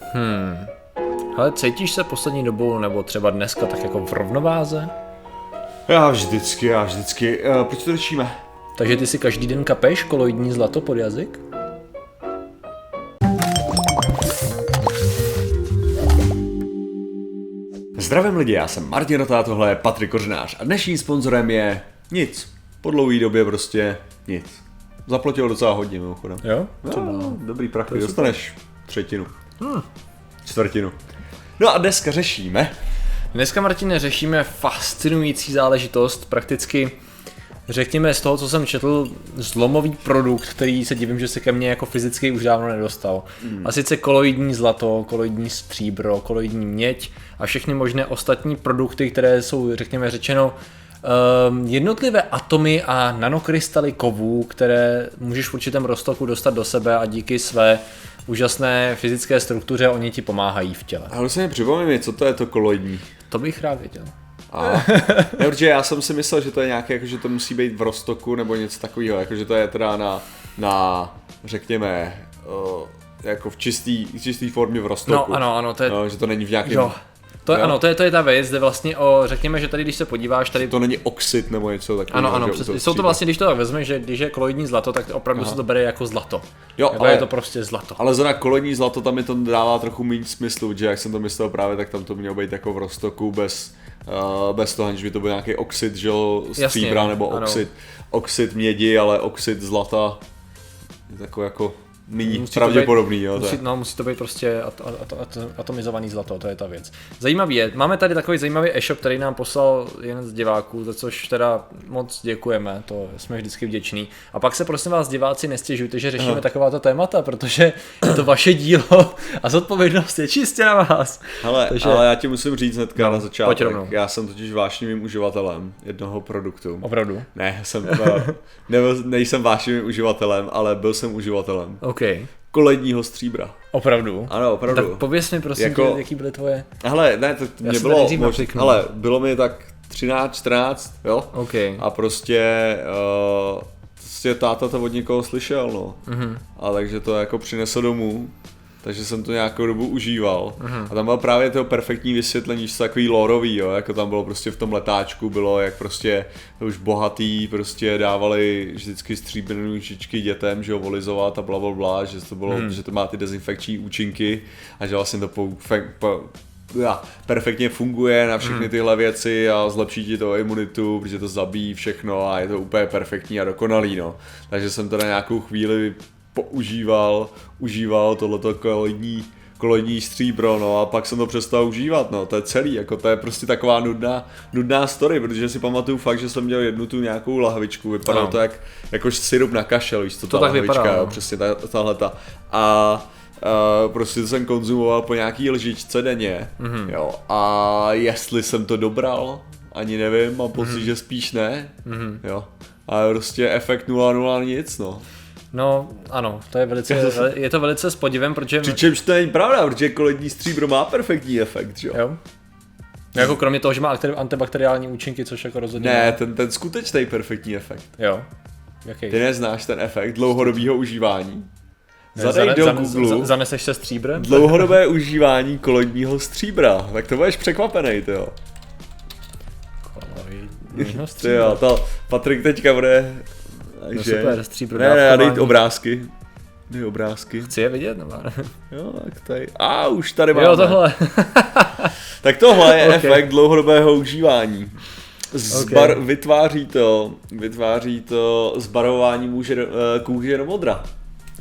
Hmm. Ale cítíš se poslední dobou, nebo třeba dneska, tak jako v rovnováze? Já vždycky, já vždycky. Uh, proč to řešíme? Takže ty si každý den kapeš koloidní zlato pod jazyk? Zdravím lidi, já jsem Martin Rotá, tohle je Patrik Kořenář a dnešním sponzorem je nic. Po dlouhé době prostě nic. Zaplatil docela hodně mimochodem. Jo? No, dobrý prachy, dostaneš třetinu. Hmm. Čtvrtinu. No a dneska řešíme. Dneska, Martine, řešíme fascinující záležitost, prakticky řekněme z toho, co jsem četl, zlomový produkt, který se divím, že se ke mně jako fyzicky už dávno nedostal. Hmm. A sice koloidní zlato, koloidní stříbro, koloidní měď a všechny možné ostatní produkty, které jsou, řekněme řečeno, um, jednotlivé atomy a nanokrystaly kovů, které můžeš v určitém roztoku dostat do sebe a díky své úžasné fyzické struktuře oni ti pomáhají v těle. Ale se mi připomíná, co to je to koloidní. To bych rád věděl. A, ne, protože já jsem si myslel, že to je nějaké, jako, že to musí být v Rostoku nebo něco takového, jako, že to je teda na, na řekněme, uh, jako v čistý, čistý formě v Rostoku. No ano, ano, to je... No, že to není v nějakém... Jo. To, je, ano, to je, to je ta věc, kde vlastně o, řekněme, že tady, když se podíváš, tady... To není oxid nebo něco takového. Ano, ano, přes, jsou to vlastně, když to tak vezmeš, že když je koloidní zlato, tak opravdu Aha. se to bere jako zlato. Jo, jako ale, je to prostě zlato. Ale zrovna koloidní zlato tam mi to dává trochu méně smyslu, že jak jsem to myslel právě, tak tam to mělo být jako v Rostoku bez, uh, bez toho, že by to byl nějaký oxid, že jo, stříbra nebo ano. oxid, oxid mědi, ale oxid zlata je takový jako Není Musí to pravděpodobný, být, jo. to Musí, no, musí to být prostě at, at, at, at, atomizovaný zlato, to je ta věc. Zajímavý je, máme tady takový zajímavý e-shop, který nám poslal jeden z diváků, za což teda moc děkujeme, to jsme vždycky vděční. A pak se prosím vás diváci nestěžujte, že řešíme Aha. takováto témata, protože je to vaše dílo a zodpovědnost je čistě na vás. Hele, Takže- ale já ti musím říct hnedka No, na začátek, já jsem totiž vášnivým uživatelem jednoho produktu. Opravdu. Ne, jsem, eh, nejsem vášnivým uživatelem, ale byl jsem uživatelem OK. koledního stříbra. Opravdu. Ano, opravdu. Tak pověs mi prosím, Jako- jako... jaký byly tvoje. Hele, ne, to mě si to bylo, mož, hele, bylo mi tak 13, 14, jo? OK. A prostě, uh, prostě táta to od někoho slyšel, no. Mhm. A takže to jako přinesl domů, takže jsem to nějakou dobu užíval. Mhm. A tam bylo právě to perfektní vysvětlení, že to takový lorový, jo, jako tam bylo prostě v tom letáčku, bylo jak prostě už bohatý, prostě dávali vždycky stříbrné lžičky dětem, že jo, volizovat a bla, bla, bla že to bylo, Hmm. že to má ty dezinfekční účinky a že vlastně to po, fe, po, ja, perfektně funguje na všechny Hmm. tyhle věci a zlepší ti to imunitu, protože to zabíjí všechno a je to úplně perfektní a dokonalý, no. Takže jsem teda nějakou chvíli používal, užíval tohleto koloidní, koloidní stříbro, no a pak jsem to přestal užívat, no, to je celý, jako to je prostě taková nudná, nudná story, protože si pamatuju fakt, že jsem měl jednu tu nějakou lahvičku, vypadalo No. to jak, jako syrup na kašel, víš co, To ta tak lahvička, vypadá, jo, no. přesně ta, tahle ta. A Uh, prostě to jsem konzumoval po nějaký lžičce denně, Mhm. mm-hmm. jo, a jestli jsem to dobral, ani nevím, mám pocit, Mhm. mm-hmm. že spíš ne, mm-hmm. jo, a prostě efekt 0,0 nic, no. No, ano, to je velice, je to velice s podivem, protože... Přičemž to není pravda, protože kolední stříbro má perfektní efekt, jo. Jo. Jako kromě toho, že má antibakteriální účinky, což jako rozhodně... Ne, ten, ten skutečný perfektní efekt. Jo. Jaký? Ty neznáš ten efekt dlouhodobého užívání? Zadej zane- do zane- Google za- Zaneseš se stříbrem? dlouhodobé užívání koledního stříbra, tak to budeš překvapený, ty jo. Koloidního Ty stříbra. jo, to Patrik teďka bude... No že... super, stříbro Ne, ne, dej obrázky. Dej obrázky. Chci je vidět, nebo ne? Jo, tak tady. A už tady máme. Jo, tohle. Tak tohle je Ok. efekt dlouhodobého užívání. Zbar, Ok. vytváří to, vytváří to zbarování eh, kůže do modra.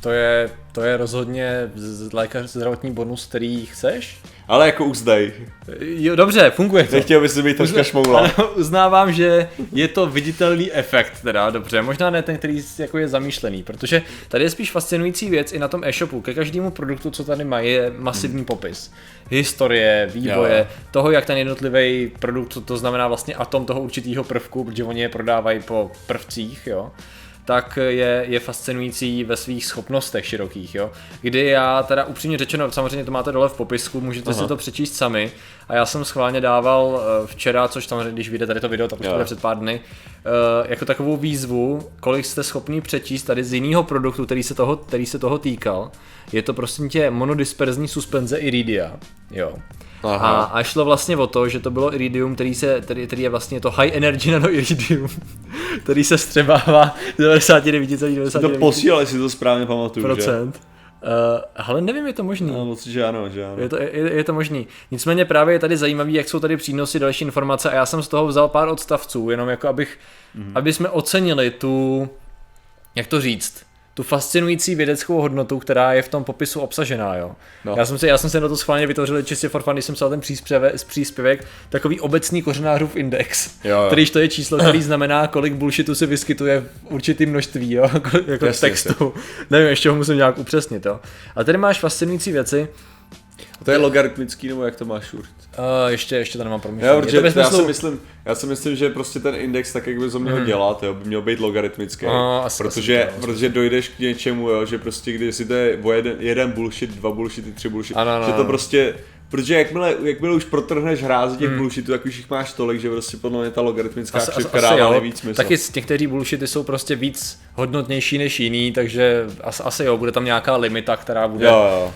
To je, to je rozhodně lékař zdravotní bonus, který chceš? Ale jako uzdej. Jo, dobře, funguje to. Nechtěl bys si být troška šmoula. Uznávám, že je to viditelný efekt, teda dobře, možná ne ten, který jako je zamýšlený, protože tady je spíš fascinující věc i na tom e-shopu. Ke každému produktu, co tady má, je masivní popis. Historie, vývoje, Jo. toho, jak ten jednotlivý produkt, to znamená vlastně atom toho určitého prvku, protože oni je prodávají po prvcích, jo. Tak je, je fascinující ve svých schopnostech širokých, jo. Kdy já teda upřímně řečeno, samozřejmě to máte dole v popisku, můžete Aha. si to přečíst sami. A já jsem schválně dával eh, včera, což samozřejmě, když vyjde tady to video, tak už to bude před pár dny, eh, jako takovou výzvu, kolik jste schopni přečíst tady z jiného produktu, který se toho, který se toho týkal. Je to prostě tě monodisperzní suspenze Iridia, jo. Aha. A, a šlo vlastně o to, že to bylo iridium, který, se, který, který je vlastně to high energy nano iridium, který se střebává 99,99. To posílali, si to správně pamatuju, procent. Že? Uh, ale nevím, je to možný. No, moc, že ano, že ano. Je to, je, je to možný. Nicméně právě je tady zajímavý, jak jsou tady přínosy, další informace a já jsem z toho vzal pár odstavců, jenom jako abych, mm. aby jsme ocenili tu, jak to říct, tu fascinující vědeckou hodnotu, která je v tom popisu obsažená. Jo. No. Já, jsem si, já jsem si na to schválně vytvořil čistě for fun, když jsem psal ten příspěvek, příspěvek takový obecný kořenářův index, jo, jo. kterýž to je číslo, který znamená, kolik bullshitu se vyskytuje v určitém množství, jo, jako jasně, textu. Jasně. Nevím, ještě ho musím nějak upřesnit. Jo. A tady máš fascinující věci, a to je logaritmický, nebo jak to máš urt? Uh, ještě, ještě to nemám promyšlené. Já, protože já, si myslím, já si myslím, že prostě ten index, tak jak by to měl mm. dělat, jo, by měl být logaritmický. Uh, asi, protože, asi to, protože dojdeš k něčemu, jo, že prostě když si to je jeden, jeden bullshit, dva bullshity, tři bullshit, ano, že to prostě Protože jakmile, jakmile už protrhneš hráz těch hmm. bullshitů, tak už jich máš tolik, že prostě podle mě ta logaritmická asi, křivka dává nejvíc smysl. Taky z některých bullshity jsou prostě víc hodnotnější než jiný, takže asi, asi jo, bude tam nějaká limita, která bude jo, jo.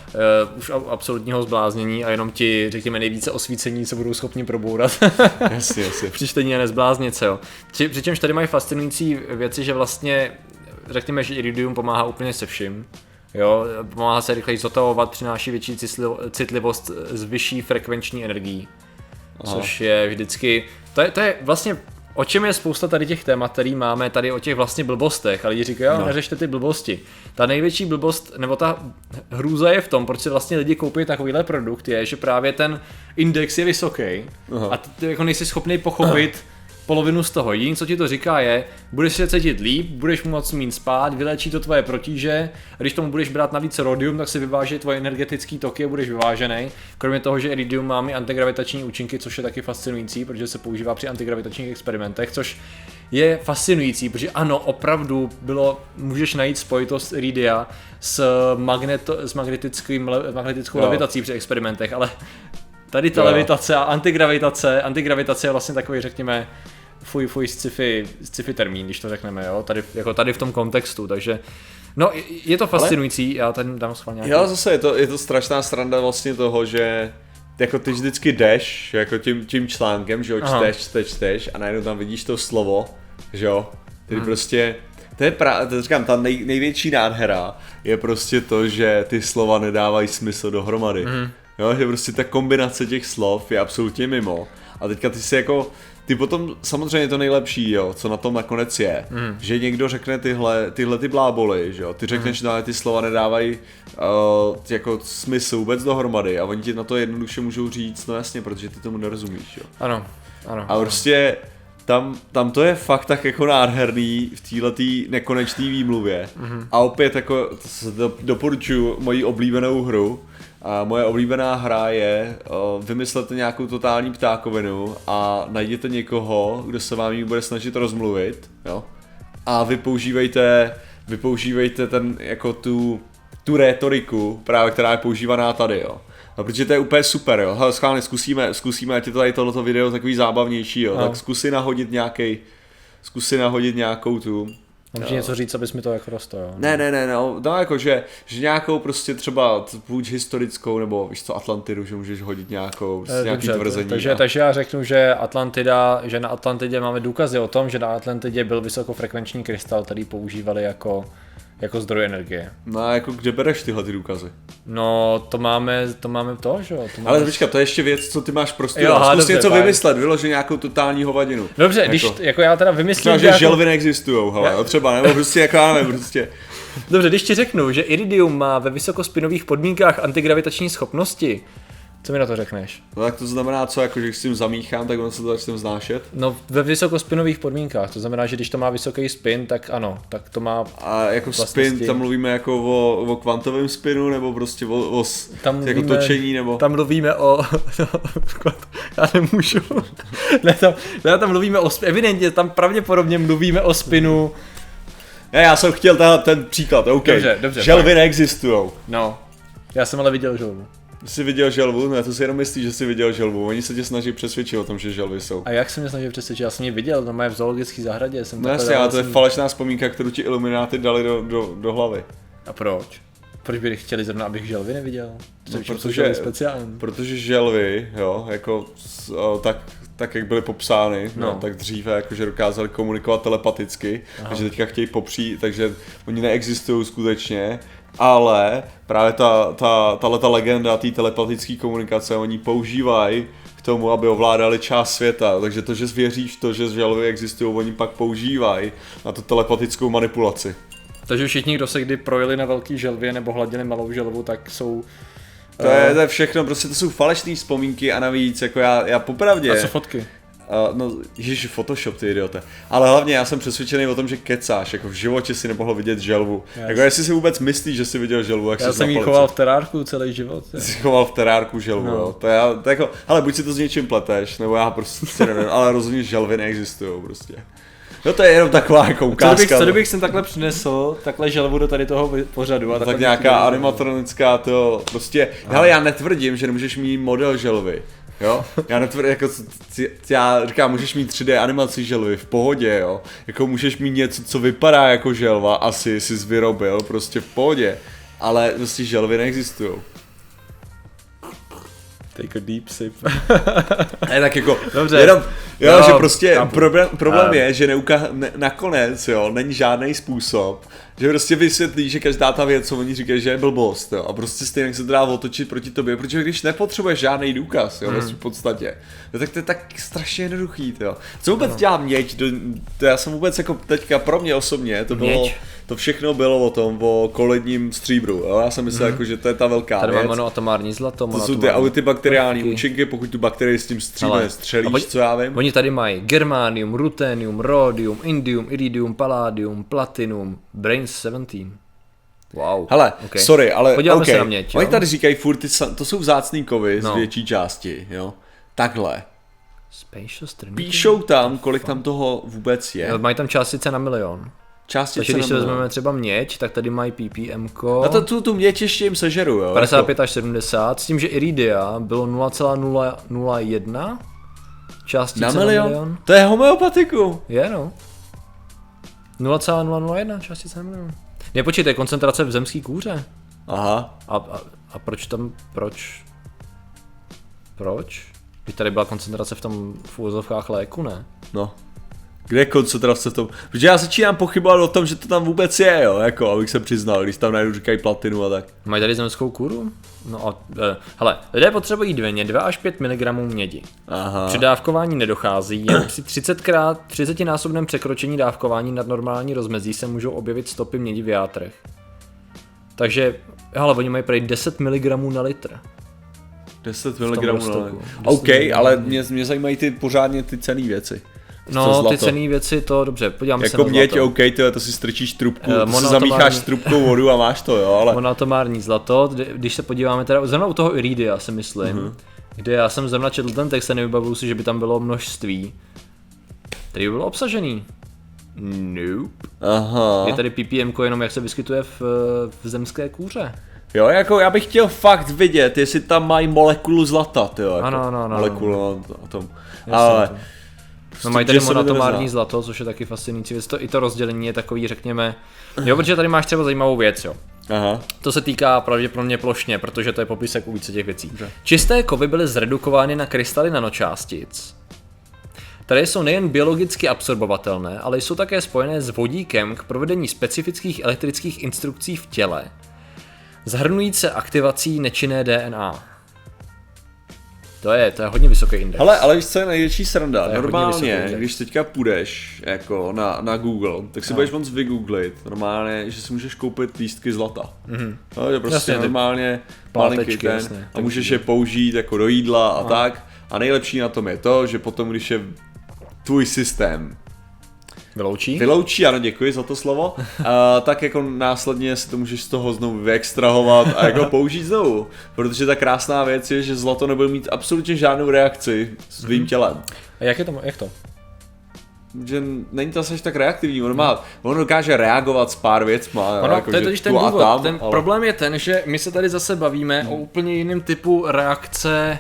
Uh, už absolutního zbláznění a jenom ti, řekněme, nejvíce osvícení se budou schopni probourat. jasně, jasně. Při čtení a nezbláznit se, jo. Přičemž tady mají fascinující věci, že vlastně, řekněme, že Iridium pomáhá úplně se vším. Jo, pomáhá se rychleji zotavovat, přináší větší citlivost z vyšší frekvenční energií. Aha. Což je vždycky, to je, to je vlastně O čem je spousta tady těch témat, který máme tady o těch vlastně blbostech, a lidi říkají, no. neřešte ty blbosti. Ta největší blbost, nebo ta hrůza je v tom, proč si vlastně lidi koupí takovýhle produkt, je, že právě ten index je vysoký Aha. a ty jako nejsi schopný pochopit, polovinu z toho. Jediné, co ti to říká, je, budeš se cítit líp, budeš moc mít spát, vylečí to tvoje protíže, a když tomu budeš brát navíc rodium, tak si vyváží tvoje energetické toky a budeš vyvážený. Kromě toho, že iridium má i antigravitační účinky, což je taky fascinující, protože se používá při antigravitačních experimentech, což je fascinující, protože ano, opravdu bylo, můžeš najít spojitost iridia s, magneto, s magnetickým, magnetickou no. levitací při experimentech, ale tady ta jo. levitace a antigravitace, antigravitace je vlastně takový, řekněme, fuj, fuj, sci-fi, sci-fi termín, když to řekneme, jo, tady, jako tady v tom kontextu, takže No, je to fascinující, Ale... já ten dám schválně. Jo, zase je to, je to strašná sranda vlastně toho, že jako ty vždycky jdeš, jako tím, tím článkem, že jo, čteš, čteš, čteš a najednou tam vidíš to slovo, že jo, tedy hmm. prostě, to je právě, to říkám, ta nej, největší nádhera je prostě to, že ty slova nedávají smysl dohromady. Hmm. Jo, že prostě ta kombinace těch slov je absolutně mimo. A teďka ty si jako, ty potom, samozřejmě to nejlepší, jo, co na tom nakonec je, mm. že někdo řekne tyhle, tyhle ty bláboly, že jo, ty řekneš, mm. že ty slova nedávají uh, jako smysl vůbec dohromady a oni ti na to jednoduše můžou říct, no jasně, protože ty tomu nerozumíš, jo. Ano, ano. A prostě tam, tam to je fakt tak jako nádherný v této nekonečné výmluvě. Mm-hmm. A opět jako do, doporučuji moji oblíbenou hru, a moje oblíbená hra je uh, vymyslete nějakou totální ptákovinu a najděte někoho, kdo se vám ji bude snažit rozmluvit, jo? A vy používejte, vy používejte ten, jako tu, tu rétoriku, právě která je používaná tady, jo. No, protože to je úplně super, jo. Hele, schválně zkusíme, zkusíme, ať je to tady tohleto video takový zábavnější, jo. No. Tak zkusy nahodit nějaký, zkusy nahodit nějakou tu, Můžeš něco říct, abys mi to jako dostal. Ne, ne, ne, no, no jako, že, že nějakou prostě třeba buď historickou, nebo víš co, Atlantidu, že můžeš hodit nějakou, prostě e, nějaký dobře, tvrzení. Takže, a... takže já řeknu, že Atlantida, že na Atlantidě máme důkazy o tom, že na Atlantidě byl vysokofrekvenční krystal, který používali jako jako zdroj energie. No a jako kde bereš tyhle ty důkazy? No to máme, to máme to, že jo. To máme... Ale počkat, to je ještě věc, co ty máš prostě. Jo, Zkus dobře, něco bye. vymyslet, vyložit nějakou totální hovadinu. Dobře, jako, když jako já teda vymyslím, třeba, že, želvy neexistují, hele, já... třeba, nebo prostě jako já nevím, prostě. Dobře, když ti řeknu, že iridium má ve vysokospinových podmínkách antigravitační schopnosti, co mi na to řekneš? No tak to znamená co, jako že když s tím zamíchám, tak on se to začne znášet? No ve vysokospinových podmínkách, to znamená, že když to má vysoký spin, tak ano, tak to má A jako vlastnosti. spin, tam mluvíme jako o, o kvantovém spinu, nebo prostě o, o tam jako mluvíme, jako točení, nebo? Tam mluvíme o, no, já nemůžu, ne, tam, ne, tam mluvíme o, evidentně tam pravděpodobně mluvíme o spinu, Ne, já jsem chtěl ten, ten příklad, OK. Dobře, dobře, Želvy neexistují. No. Já jsem ale viděl želvu. Jsi viděl želvu? Ne, to si jenom myslíš, že jsi viděl želvu. Oni se tě snaží přesvědčit o tom, že želvy jsou. A jak se mě snažil přesvědčit? Já jsem ji viděl, to v zoologické zahradě. Jsem No takhle jasně, ale to je jsem- falešná vzpomínka, kterou ti ilumináty dali do, do, do hlavy. A proč? Proč by chtěli zrovna, abych želvy neviděl? No, No, protože- protože speciální. Protože želvy, jo, jako tak, tak jak byly popsány, no. No. Tak dříve jakože dokázali komunikovat telepaticky, Aha. takže teďka chtějí popřít, takže oni neexistují skutečně, ale právě ta, ta, tato legenda té telepatické komunikace, oni používají k tomu, aby ovládali část světa, takže to, že věříš to, že želvy existují, oni pak používají na tu telepatickou manipulaci. Takže všichni, kdo se kdy projeli na velký želvě nebo hladili malou želvu, tak jsou... To je, to je všechno, prostě to jsou falešné vzpomínky a navíc, jako já, já popravdě... A co fotky? Uh, no, ježiš, Photoshop, ty idiote. Ale hlavně já jsem přesvědčený o tom, že kecáš, jako v životě si nemohl vidět želvu. Jasně. Jako jestli si vůbec myslíš, že jsi viděl želvu, jak Já jsi jsem ji choval v terárku celý život. Ty jsi choval v terárku želvu, no. Jo. To je, to je jako, ale buď si to s něčím pleteš, nebo já prostě nevím, ale rozhodně želvy neexistují prostě. No to je jenom taková jako Co ukázka. co no. kdybych sem takhle přinesl, takhle želvu do tady toho pořadu a tak takhle nějaká animatronická to, prostě, hele já netvrdím, že nemůžeš mít model želvy, jo, já netvrdím, jako, já říkám, můžeš mít 3D animaci želvy, v pohodě, jo, jako můžeš mít něco, co vypadá jako želva, asi jsi vyrobil, prostě v pohodě, ale prostě želvy neexistují. Take a deep sip. Ne, tak jako, Dobře. jenom, jo, No, že prostě chápu. problém, problém je, že neuka, ne, nakonec, jo, není žádný způsob, že prostě vysvětlí, že každá ta věc, co oni říkají, že je blbost, jo, a prostě stejně se to dá otočit proti tobě, protože když nepotřebuješ žádný důkaz, jo, Hmm. ve své podstatě, no, tak to je tak strašně jednoduchý, jo. Co vůbec dělá měď, do, to já jsem vůbec jako teďka pro mě osobně, to bylo, Měď? to všechno bylo o tom, o koledním stříbru, jo, já jsem myslel, jako, že to je ta velká Hmm. Tady věc. mám monoatomární zlato, To jsou ty antibakteriální účinky, pokud tu bakterii s tím stříbrem Hele, a střelíš, pojď- co já vím. Oni tady mají germanium, ruténium, rhodium, indium, iridium, palladium, platinum, brain 17. Wow. Hele, Ok. sorry, ale Podíváme okay. se na měď, Oni tady říkají furt, ty, to jsou vzácný kovy z No. větší části, jo. Takhle. Spacious Trinity. Píšou tam, kolik tam toho vůbec je. Jo, Mají tam částice na milion. Částice Takže když si na vezmeme milion. třeba měď, tak tady mají ppm Na to, tu, tu měď ještě jim sežeru, jo. 55 až 70, s tím, že iridia bylo 0,001 částice Jako, na na milion? milion. To je homeopatiku. Je no. 0,001 částice na milion. Nepočítej, koncentrace v zemský kůře. Aha. A, a, a proč tam, proč? Proč? Když tady byla koncentrace v tom v léku, ne? No. Kde je koncentrace v tom? Protože já začínám pochybovat o tom, že to tam vůbec je, jo, jako, abych se přiznal, když tam najednou říkají platinu a tak. Mají tady zemskou kůru? No a, eh, hele, lidé potřebují denně 2 až 5 mg mědi. Aha. Při dávkování nedochází, jen při 30 krát 30 násobném překročení dávkování nad normální rozmezí se můžou objevit stopy mědi v játrech. Takže, hele, oni mají prej 10 mg na litr. 10 tom mg. roztoku. OK, 10 ale mě, mě zajímají ty pořádně ty cené věci. Co No, ty cené věci, to dobře, podíváme se Jako na měď, zlato. OK, to, to si strčíš trubku, Eh, to si zamícháš s trubkou vodu a máš to, jo, ale... Monoatomární zlato, kdy- když se podíváme teda, zrovna u toho iridia si myslím, uh-huh. kde já jsem zrovna četl ten text a nevybavuju si, že by tam bylo množství, který by bylo obsažený. Nope. Aha. Je tady ppm jenom jak se vyskytuje v, v zemské kůře. Jo, jako já bych chtěl fakt vidět, jestli tam mají molekulu zlata, jo. Jako Ano, ano, ano. Molekulu o tom. Ale... to. Prostě No mají tady že nezdá. zlato, což je taky fascinující věc. To, I to rozdělení je takový, řekněme, jo, protože tady máš třeba zajímavou věc, jo. Aha. To se týká pravděpodobně plošně, protože to je popisek u více těch věcí. Čisté kovy byly zredukovány na krystaly nanočástic. Které jsou nejen biologicky absorbovatelné, ale jsou také spojené s vodíkem k provedení specifických elektrických instrukcí v těle, zahrnující aktivací nečinné DNA. To je, to je hodně vysoký index. Hele, ale víš, co je největší sranda? je Normálně, když teďka půjdeš jako na, na Google, tak si No. budeš moc vygooglit normálně, že si můžeš koupit lístky zlata. Mm-hmm. No, že prostě Jasně, normálně malinký ten jasně, a můžeš je použít jako do jídla a tak. A nejlepší na tom je to, že potom, když je tvůj systém Vyloučí? vyloučí, ano děkuji za to slovo, a, tak jako následně si to můžeš z toho znovu vyextrahovat a jako použít znovu. Protože ta krásná věc je, že zlato nebude mít absolutně žádnou reakci s tvým tělem. A jak je to? Jak to? že není to asi tak reaktivní, on, má, on dokáže reagovat s pár věcma. Ono, jako, to je totiž ten důvod. tam, ten ale- problém je ten, že my se tady zase bavíme o úplně jiném typu reakce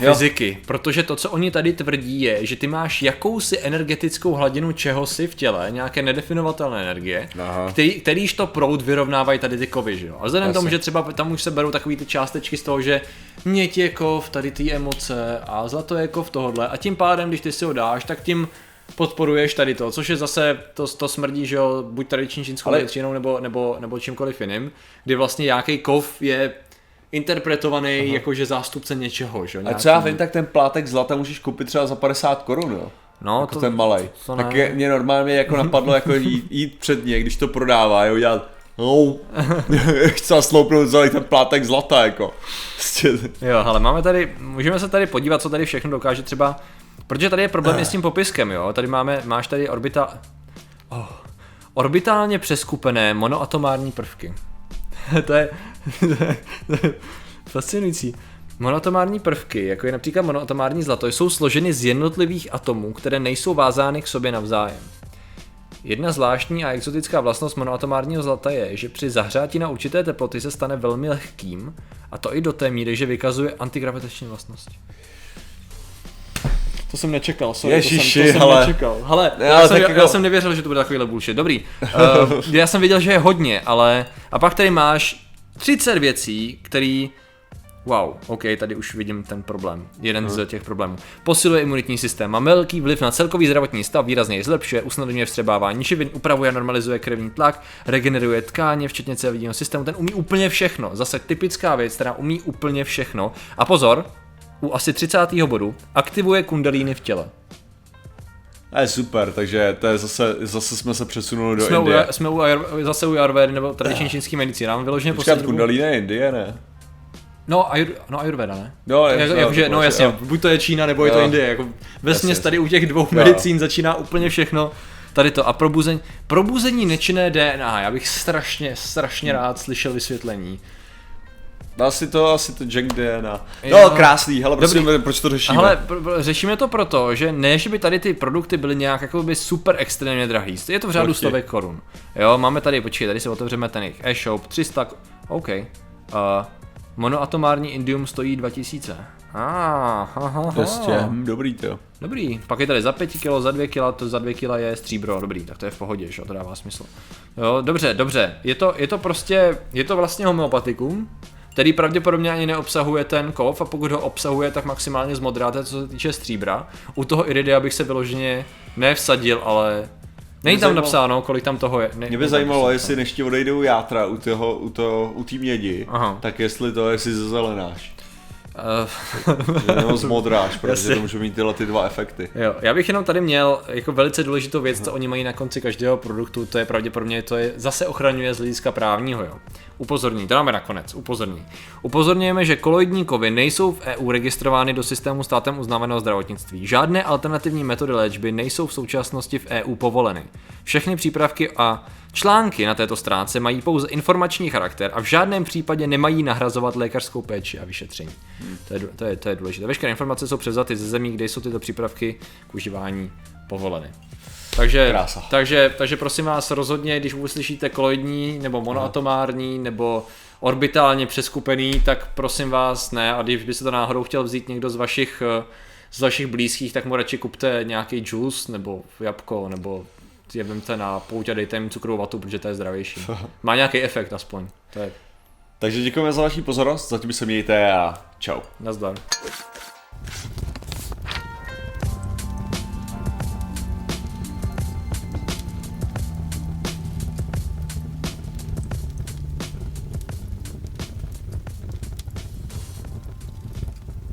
a Jo. fyziky, protože to, co oni tady tvrdí, je, že ty máš jakousi energetickou hladinu čehosi v těle, nějaké nedefinovatelné energie, Aha. který, kterýž to proud vyrovnávají tady ty kovy, že jo. A vzhledem k tomu, že třeba tam už se berou takový ty částečky z toho, že měď je kov, tady ty emoce a zlato je kov tohodle a tím pádem, když ty si ho dáš, tak tím podporuješ tady to, což je zase, to, to smrdí, že jo, buď tradiční čínskou Ale- medicínou nebo, nebo, nebo čímkoliv jiným, kdy vlastně nějaký kov je interpretovaný uh-huh. jakože zástupce něčeho, že jo. A nějaký- co já vím, tak ten plátek zlata můžeš koupit třeba za 50 korun, jo. no, Jako to, ten malej. to tak ne. je, mě normálně jako napadlo jako jít, jít před ně, když to prodává, jo, dělat no, chci sloupnout za ten plátek zlata, jako. Prostě, Jo, ale máme tady, můžeme se tady podívat, co tady všechno dokáže třeba, protože tady je problém i s tím popiskem, jo, tady máme, máš tady orbita, oh, orbitálně přeskupené monoatomární prvky. to, to je fascinující. Monoatomární prvky, jako je například monoatomární zlato, jsou složeny z jednotlivých atomů, které nejsou vázány k sobě navzájem. Jedna zvláštní a exotická vlastnost monoatomárního zlata je, že při zahřátí na určité teploty se stane velmi lehkým, a to i do té míry, že vykazuje antigravitační vlastnosti. To jsem nečekal, sorry, Ježiši, to jsem, to jsem ale- nečekal. Hele, Ne, já, ale jsem, tak já, jako- jsem nevěřil, že to bude takovýhle bullshit. Dobrý. Uh, já jsem věděl, že je hodně, ale... A pak tady máš 30 věcí, který Wow, OK, tady už vidím ten problém. Jeden z těch problémů. Posiluje imunitní systém, má velký vliv na celkový zdravotní stav, výrazně jej zlepšuje, usnadňuje vstřebávání živin, upravuje a normalizuje krevní tlak, regeneruje tkáně, včetně cévního systému. Ten umí úplně všechno. Zase typická věc, která umí úplně všechno. A pozor, u asi 30. bodu aktivuje kundalíny v těle. To je super, takže to je zase, zase jsme se přesunuli do Jsme, u, Indie. jsme u, zase u Ayurvedy nebo tradiční čínský medicíny. Mám vyloženě Počkat, poslední dobu- Kundalini je Indie, ne? No, Ayur, no Ayurveda, ne? No, Jak, jo, jakože, no máš, jasně, jo. buď to je Čína, nebo je to Jo. Indie. Jako vesměs tady u těch dvou medicín začíná úplně všechno. Tady to. A probuzení, probuzení nečinné DNA. Já bych strašně, strašně rád slyšel vysvětlení. Asi to, asi to Jack DNA. Jo. No, krásný, hele, proč, Dobrý. proč to řešíme? Ale pr- řešíme to proto, že ne, že by tady ty produkty byly nějak jakoby super extrémně drahý. Je to v řádu Proti. stovek korun. Jo, máme tady, počkej, tady si otevřeme ten jejich e-shop, 300, k- OK. Uh, monoatomární indium stojí 2000. Ah, ha, ha, ha. Prostě, hm, dobrý to. Dobrý, pak je tady za 5 kg, za 2 kg, to za 2 kg je stříbro, dobrý, tak to je v pohodě, že jo, to dává smysl. Jo, dobře, dobře, je to, je to prostě, je to vlastně homeopatikum, který pravděpodobně ani neobsahuje ten kov a pokud ho obsahuje, tak maximálně zmodráte, co se týče stříbra. U toho iridia bych se vyloženě nevsadil, ale není tam zajímalo- napsáno, kolik tam toho je. Ne, Mě by zajímalo, napsáno. jestli než ti odejdou játra u toho, u u té mědi, Aha. tak jestli to, jestli zezelenáš. Eh, Nebo zmodráš, protože Jasně. to může mít tyhle ty dva efekty. Jo, já bych jenom tady měl jako velice důležitou věc, co oni mají na konci každého produktu, to je pravděpodobně, to je zase ochraňuje z hlediska právního, jo. Upozorní, to dáme nakonec, upozorní. Upozorňujeme, že koloidní kovy nejsou v EU registrovány do systému státem uznávaného zdravotnictví. Žádné alternativní metody léčby nejsou v současnosti v EU povoleny. Všechny přípravky a články na této stránce mají pouze informační charakter a v žádném případě nemají nahrazovat lékařskou péči a vyšetření. To je, to je, to je důležité. Veškeré informace jsou převzaty ze zemí, kde jsou tyto přípravky k užívání povoleny. Takže, Krása. takže, takže prosím vás rozhodně, když uslyšíte koloidní nebo monoatomární nebo orbitálně přeskupený, tak prosím vás ne a když by se to náhodou chtěl vzít někdo z vašich, eh, z vašich blízkých, tak mu radši kupte nějaký juice nebo jabko nebo je vemte na pouť a dejte jim cukrovou vatu, protože to je zdravější. Má nějaký efekt aspoň. To je Takže děkujeme za vaši pozornost, zatím se mějte a čau. nazdar.